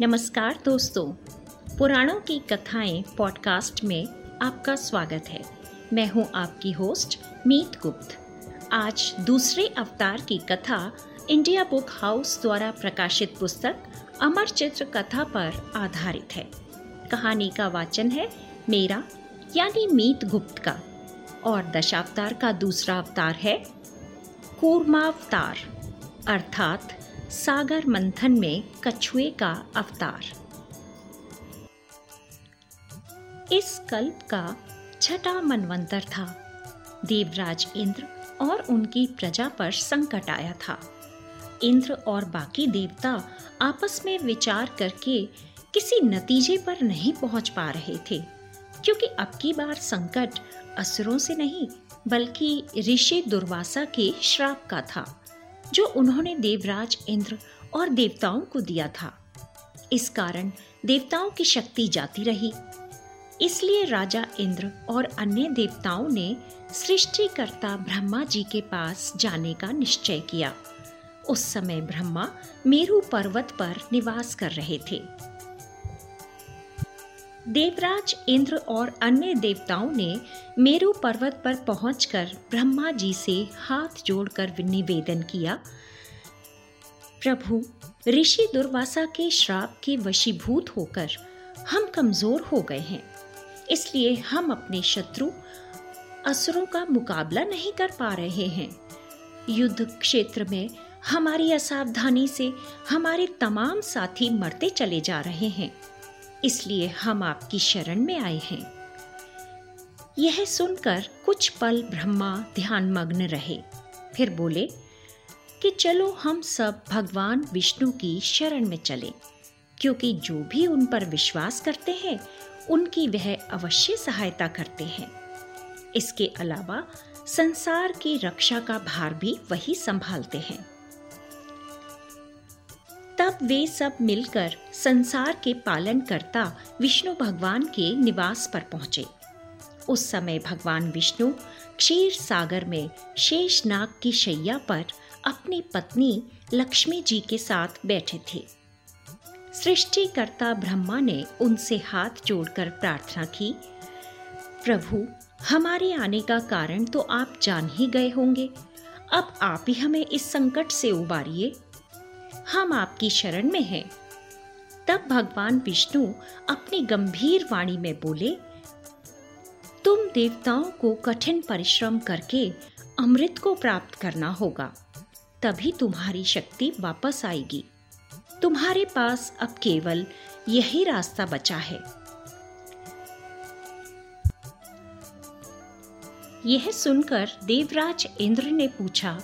नमस्कार दोस्तों, पुराणों की कथाएँ पॉडकास्ट में आपका स्वागत है। मैं हूँ आपकी होस्ट मीत गुप्त। आज दूसरे अवतार की कथा इंडिया बुक हाउस द्वारा प्रकाशित पुस्तक अमर चित्र कथा पर आधारित है। कहानी का वाचन है मेरा, यानी मीत गुप्त का। और दशावतार का दूसरा अवतार है कूर्मावतार, अर्थात सागर मंथन में कछुए का अवतार। इस कल्प का छठा मनवंतर था। देवराज इंद्र और उनकी प्रजा पर संकट आया था। इंद्र और बाकी देवता आपस में विचार करके किसी नतीजे पर नहीं पहुँच पा रहे थे, क्योंकि अब की बार संकट असुरों से नहीं, बल्कि ऋषि दुर्वासा के श्राप का था। जो उन्होंने देवराज, इंद्र और देवताओं को दिया था। इस कारण देवताओं की शक्ति जाती रही। इसलिए राजा इंद्र और अन्य देवताओं ने सृष्टिकर्ता ब्रह्मा जी के पास जाने का निश्चय किया। उस समय ब्रह्मा मेरु पर्वत पर निवास कर रहे थे। देवराज, इंद्र और अन्य देवताओं ने मेरु पर्वत पर पहुंचकर ब्रह्मा जी से हाथ जोड़कर निवेदन किया, प्रभु, ऋषि दुर्वासा के श्राप के वशीभूत होकर हम कमज़ोर हो गए हैं। इसलिए हम अपने शत्रु असुरों का मुकाबला नहीं कर पा रहे हैं। युद्ध क्षेत्र में हमारी असावधानी से हमारे तमाम साथी मरते चले जा रहे हैं। इसलिए हम आपकी शरण में आए हैं। यह सुनकर कुछ पल ब्रह्मा ध्यान मग्न रहे। फिर बोले, कि चलो हम सब भगवान विष्णु की शरण में चले, क्योंकि जो भी उन पर विश्वास करते हैं, उनकी वह अवश्य सहायता करते हैं। इसके अलावा संसार की रक्षा का भार भी वही संभालते हैं। तब वे सब मिलकर संसार के पालन करता विष्णु भगवान के निवास पर पहुँचे। उस समय भगवान विष्णु क्षीर सागर में शेष नाग की शैया पर अपनी पत्नी लक्ष्मी जी के साथ बैठे थे। सृष्टिकर्ता ब्रह्मा ने उनसे हाथ जोड़कर प्रार्थना की, प्रभु, हमारे आने का कारण तो आप जान ही गए होंगे। अब आप ही हमें इस संकट से उबारिए। हम आपकी शरण में हैं। तब भगवान विष्णु अपनी गंभीर वाणी में बोले, तुम देवताओं को कठिन परिश्रम करके अमृत को प्राप्त करना होगा, तभी तुम्हारी शक्ति वापस आएगी। तुम्हारे पास अब केवल यही रास्ता बचा है। यह सुनकर देवराज इंद्र ने पूछा,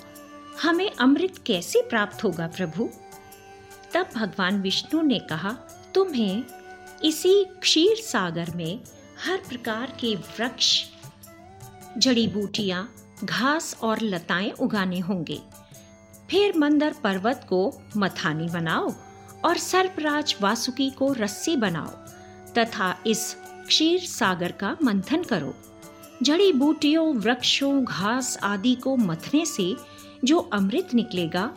हमें अमृत कैसे प्राप्त होगा प्रभु? तब भगवान विष्णु ने कहा, तुम्हें इसी क्षीर सागर में हर प्रकार के वृक्ष, जड़ी बूटियाँ, घास और लताएँ उगाने होंगे। फिर मंदर पर्वत को मथानी बनाओ और सर्पराज वासुकी को रस्सी बनाओ तथा इस क्षीर सागर का मंथन करो। जड़ी बूटियों, वृक्षों, घास आदि को मथने से जो अमृत निकलेगा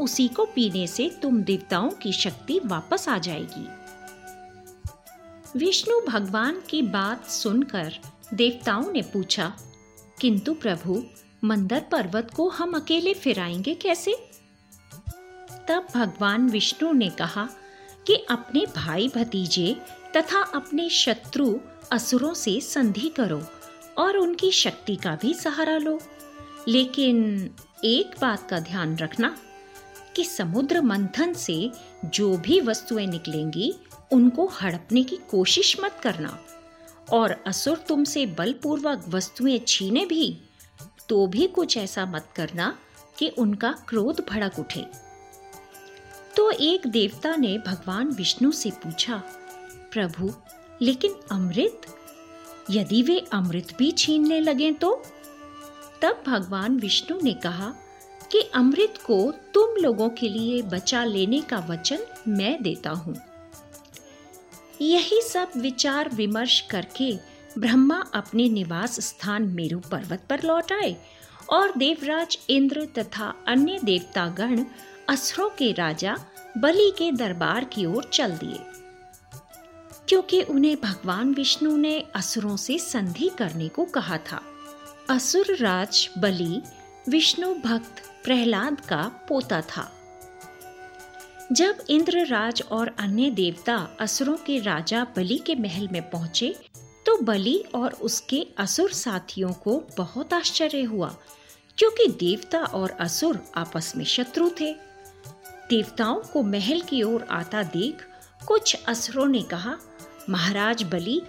उसी को पीने से तुम देवताओं की शक्ति वापस आ जाएगी। विष्णु भगवान की बात सुनकर देवताओं ने पूछा, किंतु प्रभु, मंदर पर्वत को हम अकेले फिराएँगे कैसे? तब भगवान विष्णु ने कहा कि अपने भाई भतीजे तथा अपने शत्रु असुरों से संधि करो और उनकी शक्ति का भी सहारा लो। लेकिन एक बात का ध्यान रखना कि समुद्र मंथन से जो भी वस्तुएँ निकलेंगी, उनको हड़पने की कोशिश मत करना। और असुर तुमसे बलपूर्वक वस्तुएँ छीने भी तो भी कुछ ऐसा मत करना कि उनका क्रोध भड़क उठे। तो एक देवता ने भगवान विष्णु से पूछा, प्रभु, लेकिन अमृत? यदि वे अमृत भी छीनने लगे तो? तब भगवान विष्णु ने कहा कि अमृत को तुम लोगों के लिए बचा लेने का वचन मैं देता हूँ। यही सब विचार विमर्श करके ब्रह्मा अपने निवास स्थान मेरु पर्वत पर लौट आए और देवराज इंद्र तथा अन्य देवतागण असुरों के राजा बलि के दरबार की ओर चल दिए। क्योंकि उन्हें भगवान विष्णु ने असुरों से संधि करने को कहा था। असुर राज बलि विष्णु भक्त प्रहलाद का पोता था। जब इंद्रराज और अन्य देवता असुरों के राजा बलि के महल में पहुँचे तो बलि और उसके असुर साथियों को बहुत आश्चर्य हुआ, क्योंकि देवता और असुर आपस में शत्रु थे। देवताओं को महल की ओर आता देख कुछ असुरों ने कहा, महाराज बलि,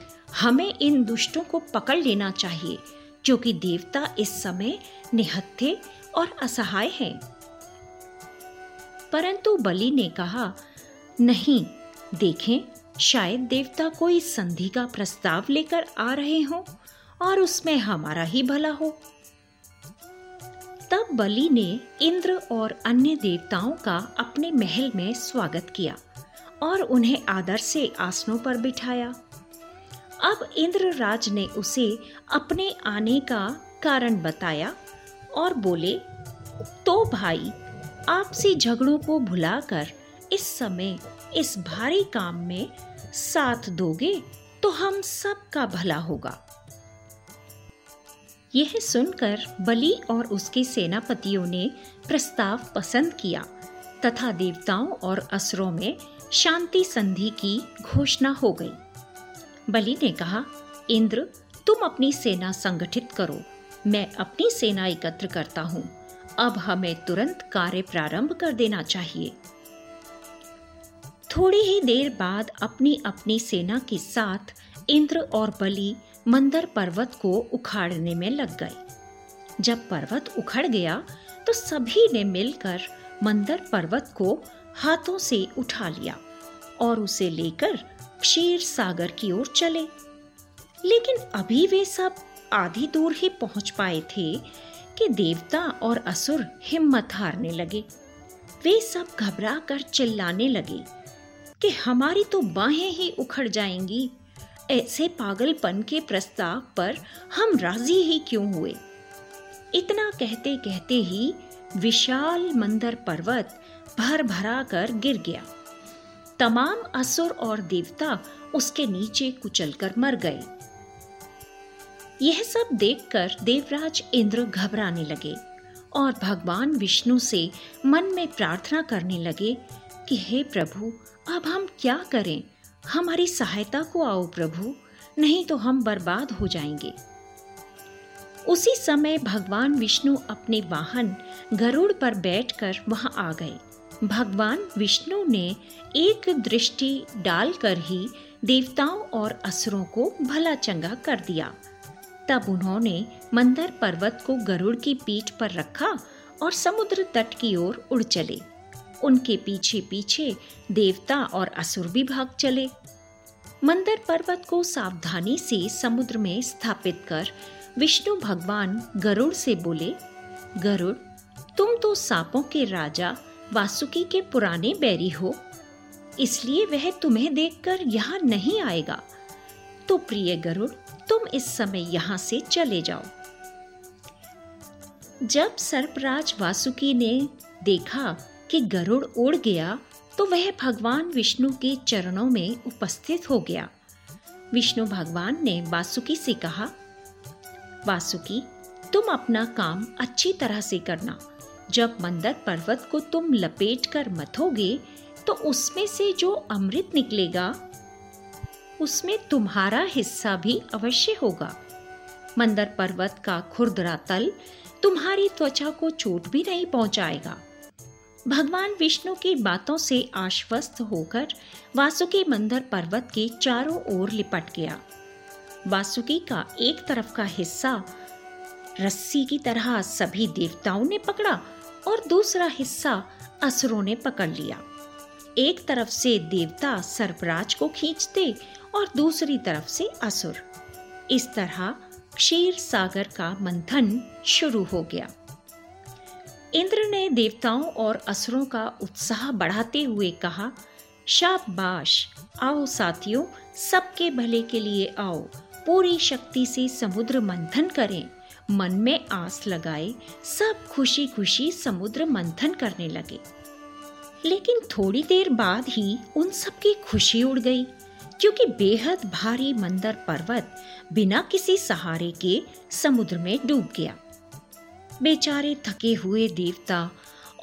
हमें इन दुष्टों को पकड़ लेना चाहिए, क्योंकि देवता इस समय निहत्थे और असहाय हैं। परंतु बलि ने कहा, नहीं, देखें, शायद देवता कोई संधि का प्रस्ताव लेकर आ रहे हों और उसमें हमारा ही भला हो। तब बलि ने इंद्र और अन्य देवताओं का अपने महल में स्वागत किया और उन्हें आदर से आसनों पर बिठाया। अब इंद्र राज ने उसे अपने आने का कारण बताया और बोले तो भाई, आपसी झगड़ों को भुलाकर इस समय, इस भारी काम में साथ दोगे तो हम सब का भला होगा। यह सुनकर बलि और उसके सेनापतियों ने प्रस्ताव पसंद किया, तथा देवताओं और असुरों में शांति संधि की घोषणा हो गई। बलि ने कहा, इंद्र, तुम अपनी सेना संगठित करो, मैं अपनी सेना एकत्र करता हूँ। अब हमें तुरंत कार्य प्रारंभ कर देना चाहिए। थोड़ी ही देर बाद अपनी अपनी सेना के साथ इंद्र और बलि मंदर पर्वत को उखाड़ने में लग गए। जब पर्वत उखड़ गया तो सभी ने मिलकर मंदर पर्वत को हाथों से उठा लिया और उसे लेकर क्षीर सागर की ओर चले। लेकिन अभी वे सब आधी दूर ही पहुँच पाए थे कि देवता और असुर हिम्मत हारने लगे। वे सब घबरा कर चिल्लाने लगे कि हमारी तो बाहें ही उखड़ जाएँगी। ऐसे पागलपन के प्रस्ताव पर हम राज़ी ही क्यों हुए? इतना कहते कहते ही विशाल मंदर पर्वत भर भरा कर गिर गया। तमाम असुर और देवता उसके नीचे कुचलकर मर गए। यह सब देखकर देवराज इंद्र घबराने लगे और भगवान विष्णु से मन में प्रार्थना करने लगे कि हे प्रभु, अब हम क्या करें? हमारी सहायता को आओ प्रभु, नहीं तो हम बर्बाद हो जाएँगे। उसी समय भगवान विष्णु अपने वाहन गरुड़ पर बैठकर वहाँ आ गए। भगवान विष्णु ने एक दृष्टि डालकर ही देवताओं और असुरों को भला चंगा कर दिया। तब उन्होंने मंदर पर्वत को गरुड़ की पीठ पर रखा और समुद्र तट की ओर उड़ चले। उनके पीछे पीछे देवता और असुर भी भाग चले। मंदर पर्वत को सावधानी से समुद्र में स्थापित कर विष्णु भगवान गरुड़ से बोले, गरुड़, तुम तो सांपों के राजा वासुकी के पुराने बैरी हो। इसलिए वह तुम्हें देखकर यहाँ नहीं आएगा। तो प्रिय गरुड़ तुम इस समय यहाँ से चले जाओ। जब सर्पराज वासुकी ने देखा कि गरुड़ उड़ गया तो वह भगवान विष्णु के चरणों में उपस्थित हो गया। विष्णु भगवान ने वासुकी से कहा, वासुकी, तुम अपना काम अच्छी तरह से करना। जब मंदर पर्वत को तुम लपेट कर मथोगे तो उसमें से जो अमृत निकलेगा उसमें तुम्हारा हिस्सा भी अवश्य होगा। मंदर पर्वत का खुरदरा तल तुम्हारी त्वचा को चोट भी नहीं पहुंचाएगा। भगवान विष्णु की बातों से आश्वस्त होकर वासुकी मंदर पर्वत के चारों ओर लिपट गया। वासुकी का एक तरफ़ का हिस्सा रस्सी की तरह सभी देवताओं ने पकड़ा और दूसरा हिस्सा असुरों ने पकड़ लिया। एक तरफ़ से देवता सर्पराज को खींचते और दूसरी तरफ़ से असुर। इस तरह क्षीर सागर का मंथन शुरू हो गया। इंद्र ने देवताओं और असुरों का उत्साह बढ़ाते हुए कहा, शाबाश! आओ साथियों, सबके भले के लिए आओ। पूरी शक्ति से समुद्र मंथन करें। मन में आस लगाए, सब खुशी खुशी समुद्र मंथन करने लगे। लेकिन थोड़ी देर बाद ही उन सबकी खुशी उड़ गई। क्योंकि बेहद भारी मंदर पर्वत बिना किसी सहारे के समुद्र में डूब गया। बेचारे थके हुए देवता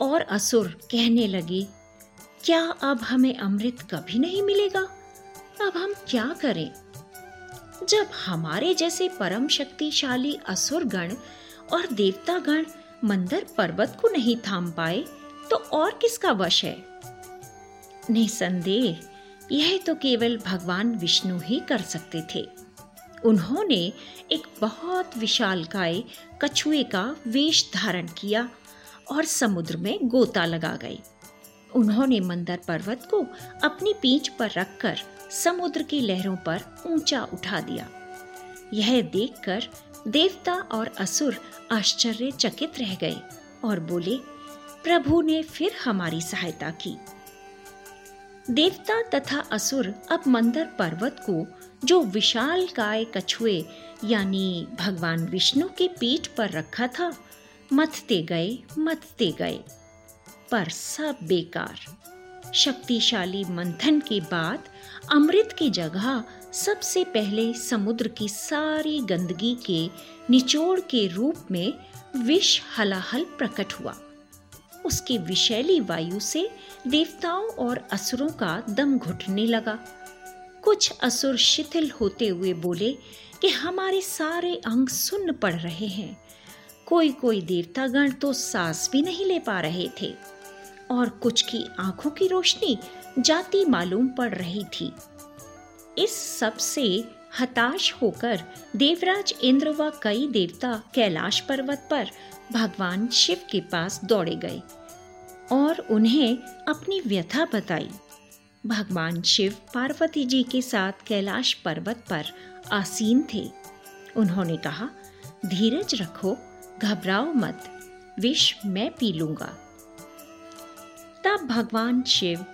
और असुर कहने लगे, क्या अब हमें अमृत कभी नहीं मिलेगा? अब हम क्या करें? जब हमारे जैसे परम शक्तिशाली असुर गण और देवता गण मंदर पर्वत को नहीं थाम पाए तो और किसका वश है? निसंदेह यह तो केवल भगवान विष्णु ही कर सकते थे। उन्होंने एक बहुत विशालकाय कछुए का वेश धारण किया और समुद्र में गोता लगा गए उन्होंने मंदर पर्वत को अपनी पीठ पर रखकर समुद्र की लहरों पर ऊँचा उठा दिया। यह देखकर देवता और असुर आश्चर्यचकित रह गए और बोले, प्रभु ने फिर हमारी सहायता की। देवता तथा असुर अब मंदर पर्वत को, जो विशाल काय कछुए, यानी भगवान विष्णु की पीठ पर रखा था, मथते गए मथते गए। पर सब बेकार। शक्तिशाली मंथन के बाद अमृत की जगह सबसे पहले समुद्र की सारी गंदगी के निचोड़ के रूप में विष हलाहल प्रकट हुआ। उसके विशैली वायु से देवताओं और असुरों का दम घुटने लगा। कुछ असुर शिथिल होते हुए बोले कि हमारे सारे अंग सुन्न पड़ रहे हैं। कोई कोई देवतागण तो सांस भी नहीं ले पा रहे थे। और कुछ की आँखों की रोशनी जाती मालूम पड़ रही थी। इस सबसे हताश होकर देवराज इंद्र व कई देवता कैलाश पर्वत पर भगवान शिव के पास दौड़े गए। और उन्हें अपनी व्यथा बताई। भगवान शिव पार्वती जी के साथ कैलाश पर्वत पर आसीन थे। उन्होंने कहा, धीरज रखो, घबराओ मत, विष मैं पी लूँगा। तब भगवान शिव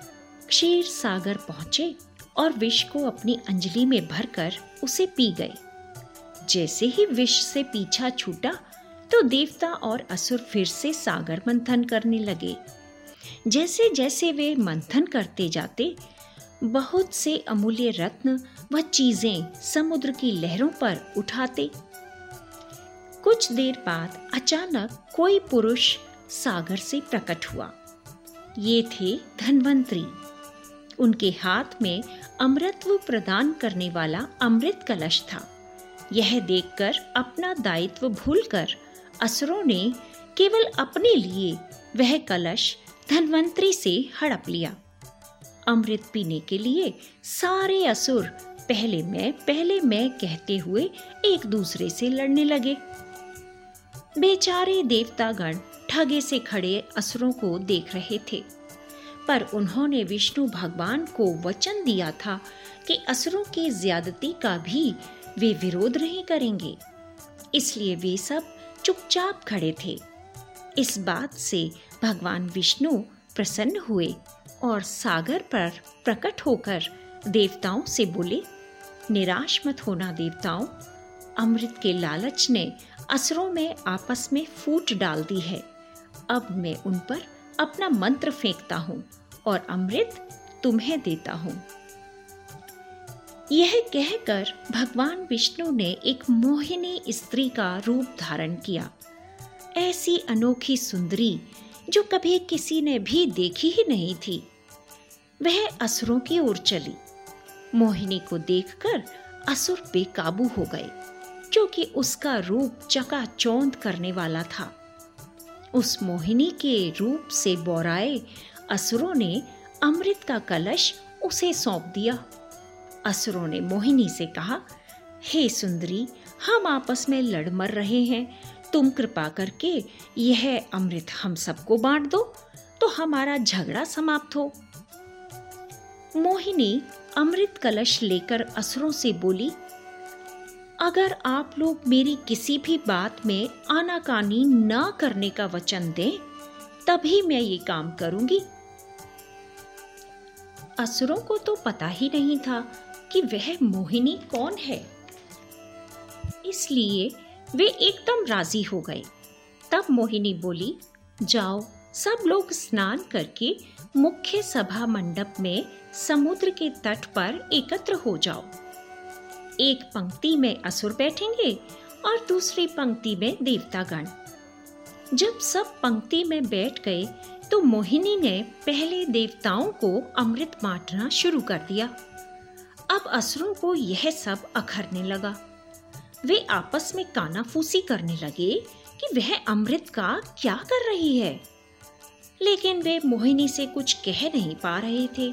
क्षीर सागर पहुँचे और विष को अपनी अंजलि में भरकर उसे पी गए। जैसे ही विष से पीछा छूटा तो देवता और असुर फिर से सागर मंथन करने लगे। जैसे जैसे वे मंथन करते जाते, बहुत से अमूल्य रत्न व चीज़ें समुद्र की लहरों पर उठाते। कुछ देर बाद अचानक कोई पुरुष सागर से प्रकट हुआ। ये थे धनवंतरी। उनके हाथ में अमृतत्व प्रदान करने वाला अमृत कलश था। यह देखकर अपना दायित्व भूलकर असुरों ने केवल अपने लिए वह कलश धनवंतरी से हड़प लिया। अमृत पीने के लिए सारे असुर पहले मैं पहले मैं कहते हुए एक दूसरे से लड़ने लगे। बेचारे देवतागण ठगे से खड़े असुरों को देख रहे थे, पर उन्होंने विष्णु भगवान को वचन दिया था कि असुरों की ज्यादती का भी वे विरोध नहीं करेंगे। इसलिए वे सब चुपचाप खड़े थे। इस बात से भगवान विष्णु प्रसन्न हुए और सागर पर प्रकट होकर देवताओं से बोले, निराश मत होना देवताओं। अमृत के लालच ने असरों में आपस में फूट डाल दी है। अब मैं उन पर अपना मंत्र फेंकता हूँ और अमृत तुम्हें देता हूँ। यह कहकर भगवान विष्णु ने एक मोहिनी स्त्री का रूप धारण किया। ऐसी अनोखी सुंदरी जो कभी किसी ने भी देखी ही नहीं थी। वह असुरों की ओर चली। मोहिनी को देखकर असुर बेकाबू हो गए क्योंकि उसका रूप चकाचौंध करने वाला था। उस मोहिनी के रूप से बोराए असुरों ने अमृत का कलश उसे सौंप दिया। असुरों ने मोहिनी से कहा, हे सुंदरी, हम आपस में लड़ मर रहे हैं। तुम कृपा करके यह अमृत हम सबको बांट दो तो हमारा झगड़ा समाप्त हो। मोहिनी अमृत कलश लेकर असुरों से बोली, अगर आप लोग मेरी किसी भी बात में आनाकानी न करने का वचन दें, तभी मैं ये काम करूँगी। असुरों को तो पता ही नहीं था कि वह मोहिनी कौन है। इसलिए वे एकदम राज़ी हो गए। तब मोहिनी बोली, जाओ, सब लोग स्नान करके मुख्य सभा मंडप में समुद्र के तट पर एकत्र हो जाओ। एक पंक्ति में असुर बैठेंगे और दूसरी पंक्ति में देवतागण। जब सब पंक्ति में बैठ गए तो मोहिनी ने पहले देवताओं को अमृत बांटना शुरू कर दिया। अब असुरों को यह सब अखरने लगा। वे आपस में कानाफूसी करने लगे कि वह अमृत का क्या कर रही है। लेकिन वे मोहिनी से कुछ कह नहीं पा रहे थे,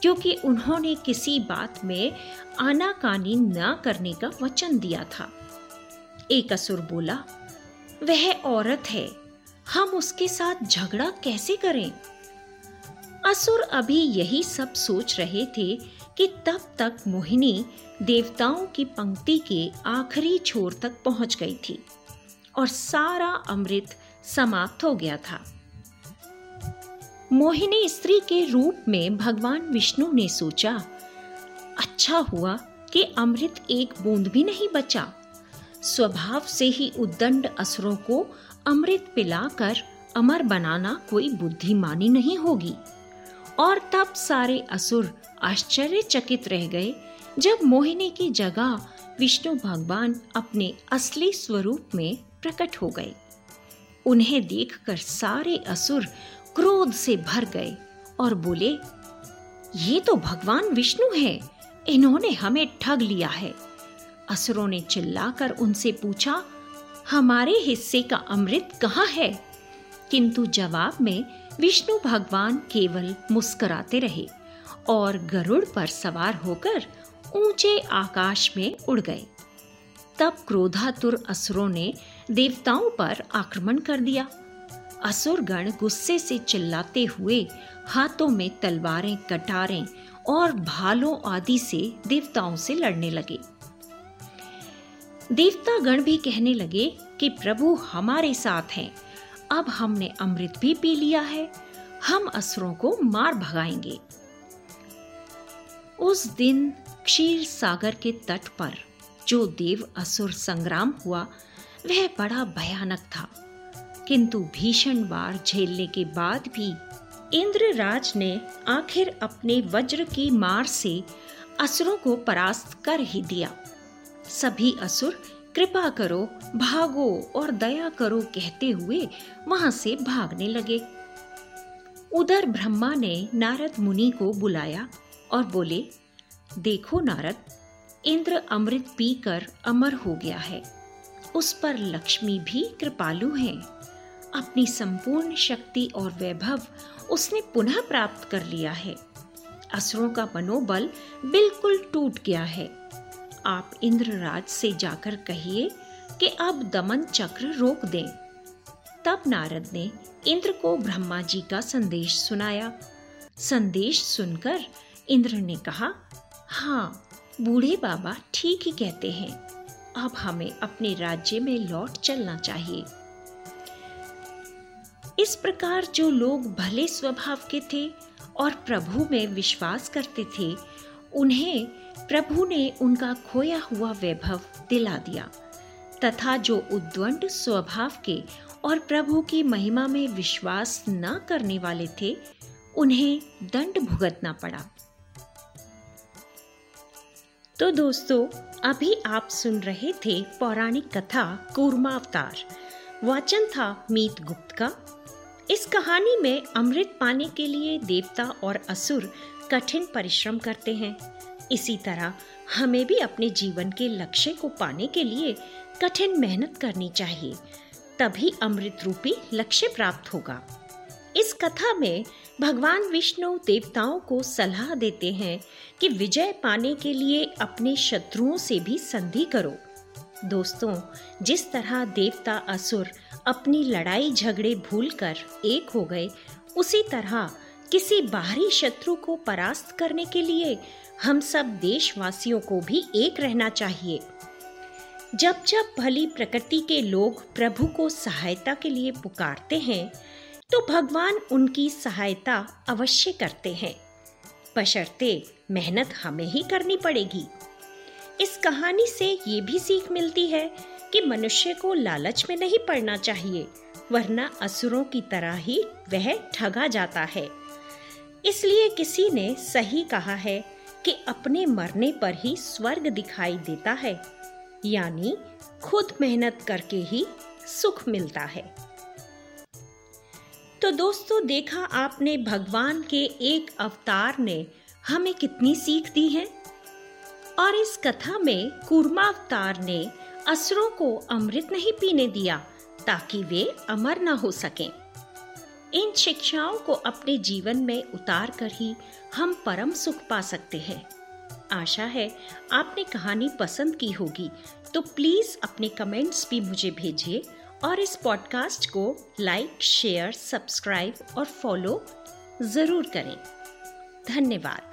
क्योंकि उन्होंने किसी बात में आनाकानी न करने का वचन दिया था। एक असुर बोला, वह औरत है, हम उसके साथ झगड़ा कैसे करें? असुर अभी यही सब सोच रहे थे कि तब तक मोहिनी देवताओं की पंक्ति के आखिरी छोर तक पहुँच गई थी और सारा अमृत समाप्त हो गया था। मोहिनी स्त्री के रूप में भगवान विष्णु ने सोचा अच्छा हुआ कि अमृत एक बूंद भी नहीं बचा। स्वभाव से ही उद्दंड असुरों को अमृत पिलाकर अमर बनाना कोई बुद्धिमानी नहीं होगी। और तब सारे असुर आश्चर्यचकित रह गए जब मोहिनी की जगह विष्णु भगवान अपने असली स्वरूप में प्रकट हो गए। उन्हें देखकर सारे असुर क्रोध से भर गए और बोले, ये तो भगवान विष्णु है, इन्होंने हमें ठग लिया है। असुरों ने चिल्लाकर उनसे पूछा, हमारे हिस्से का अमृत कहाँ है? किंतु जवाब में विष्णु भगवान केवल मुस्कुराते रहे। और गरुड़ पर सवार होकर ऊँचे आकाश में उड़ गए। तब क्रोधातुर असुरों ने देवताओं पर आक्रमण कर दिया। असुर गण गुस्से से चिल्लाते हुए हाथों में तलवारें, कटारें और भालों आदि से देवताओं से लड़ने लगे। देवता गण भी कहने लगे कि, प्रभु हमारे साथ हैं। अब हमने अमृत भी पी लिया है। हम असुरों को मार भगाएँगे। उस दिन क्षीर सागर के तट पर जो देव असुर संग्राम हुआ, वह बड़ा भयानक था। किंतु भीषण बार झेलने के बाद भी इंद्रराज ने आखिर अपने वज्र की मार से असुरों को परास्त कर ही दिया। सभी असुर, कृपा करो, भागो और दया करो कहते हुए वहाँ से भागने लगे। उधर ब्रह्मा ने नारद मुनि को बुलाया। और बोले, देखो नारद, इंद्र अमृत पीकर अमर हो गया है। उस पर लक्ष्मी भी कृपालु है। अपनी संपूर्ण शक्ति और वैभव उसने पुनः प्राप्त कर लिया है। असुरों का मनोबल बिल्कुल टूट गया है। आप इंद्रराज से जाकर कहिए कि अब दमन चक्र रोक दें। तब नारद ने इंद्र को ब्रह्मा जी का संदेश सुनाया। संदेश सुनकर इंद्र ने कहा हाँ बूढ़े बाबा ठीक ही कहते हैं। अब हमें अपने राज्य में लौट चलना चाहिए। इस प्रकार जो लोग भले स्वभाव के थे और प्रभु में विश्वास करते थे, उन्हें प्रभु ने उनका खोया हुआ वैभव दिला दिया। तथा जो उद्वंड स्वभाव के और प्रभु की महिमा में विश्वास न करने वाले थे, उन्हें दंड भुगतना पड़ा। तो दोस्तों, अभी आप सुन रहे थे पौराणिक कथा कूर्मावतार। वाचन था मीत गुप्त का। इस कहानी में अमृत पाने के लिए देवता और असुर कठिन परिश्रम करते हैं। इसी तरह हमें भी अपने जीवन के लक्ष्य को पाने के लिए कठिन मेहनत करनी चाहिए। तभी अमृत रूपी लक्ष्य प्राप्त होगा। इस कथा में भगवान विष्णु देवताओं को सलाह देते हैं कि विजय पाने के लिए अपने शत्रुओं से भी संधि करो। दोस्तों, जिस तरह देवता असुर अपनी लड़ाई झगड़े भूलकर एक हो गए, उसी तरह किसी बाहरी शत्रु को परास्त करने के लिए हम सब देशवासियों को भी एक रहना चाहिए। जब जब भली प्रकृति के लोग प्रभु को सहायता के लिए पुकारते हैं तो भगवान उनकी सहायता अवश्य करते हैं। बशर्ते मेहनत हमें ही करनी पड़ेगी। इस कहानी से ये भी सीख मिलती है कि मनुष्य को लालच में नहीं पड़ना चाहिए, वरना असुरों की तरह ही वह ठगा जाता है। इसलिए किसी ने सही कहा है कि अपने मरने पर ही स्वर्ग दिखाई देता है, यानी खुद मेहनत करके ही सुख मिलता है। तो दोस्तों, देखा आपने भगवान के एक अवतार ने हमें कितनी सीख दी है? और इस कथा में कूर्मा अवतार ने असुरों को अमृत नहीं पीने दिया ताकि वे अमर न हो सकें। इन शिक्षाओं को अपने जीवन में उतार कर ही हम परम सुख पा सकते हैं। आशा है आपने कहानी पसंद की होगी तो प्लीज़ अपने कमेंट्स भी मुझे भेजिए। और इस पॉडकास्ट को लाइक शेयर सब्सक्राइब और फॉलो ज़रूर करें। धन्यवाद।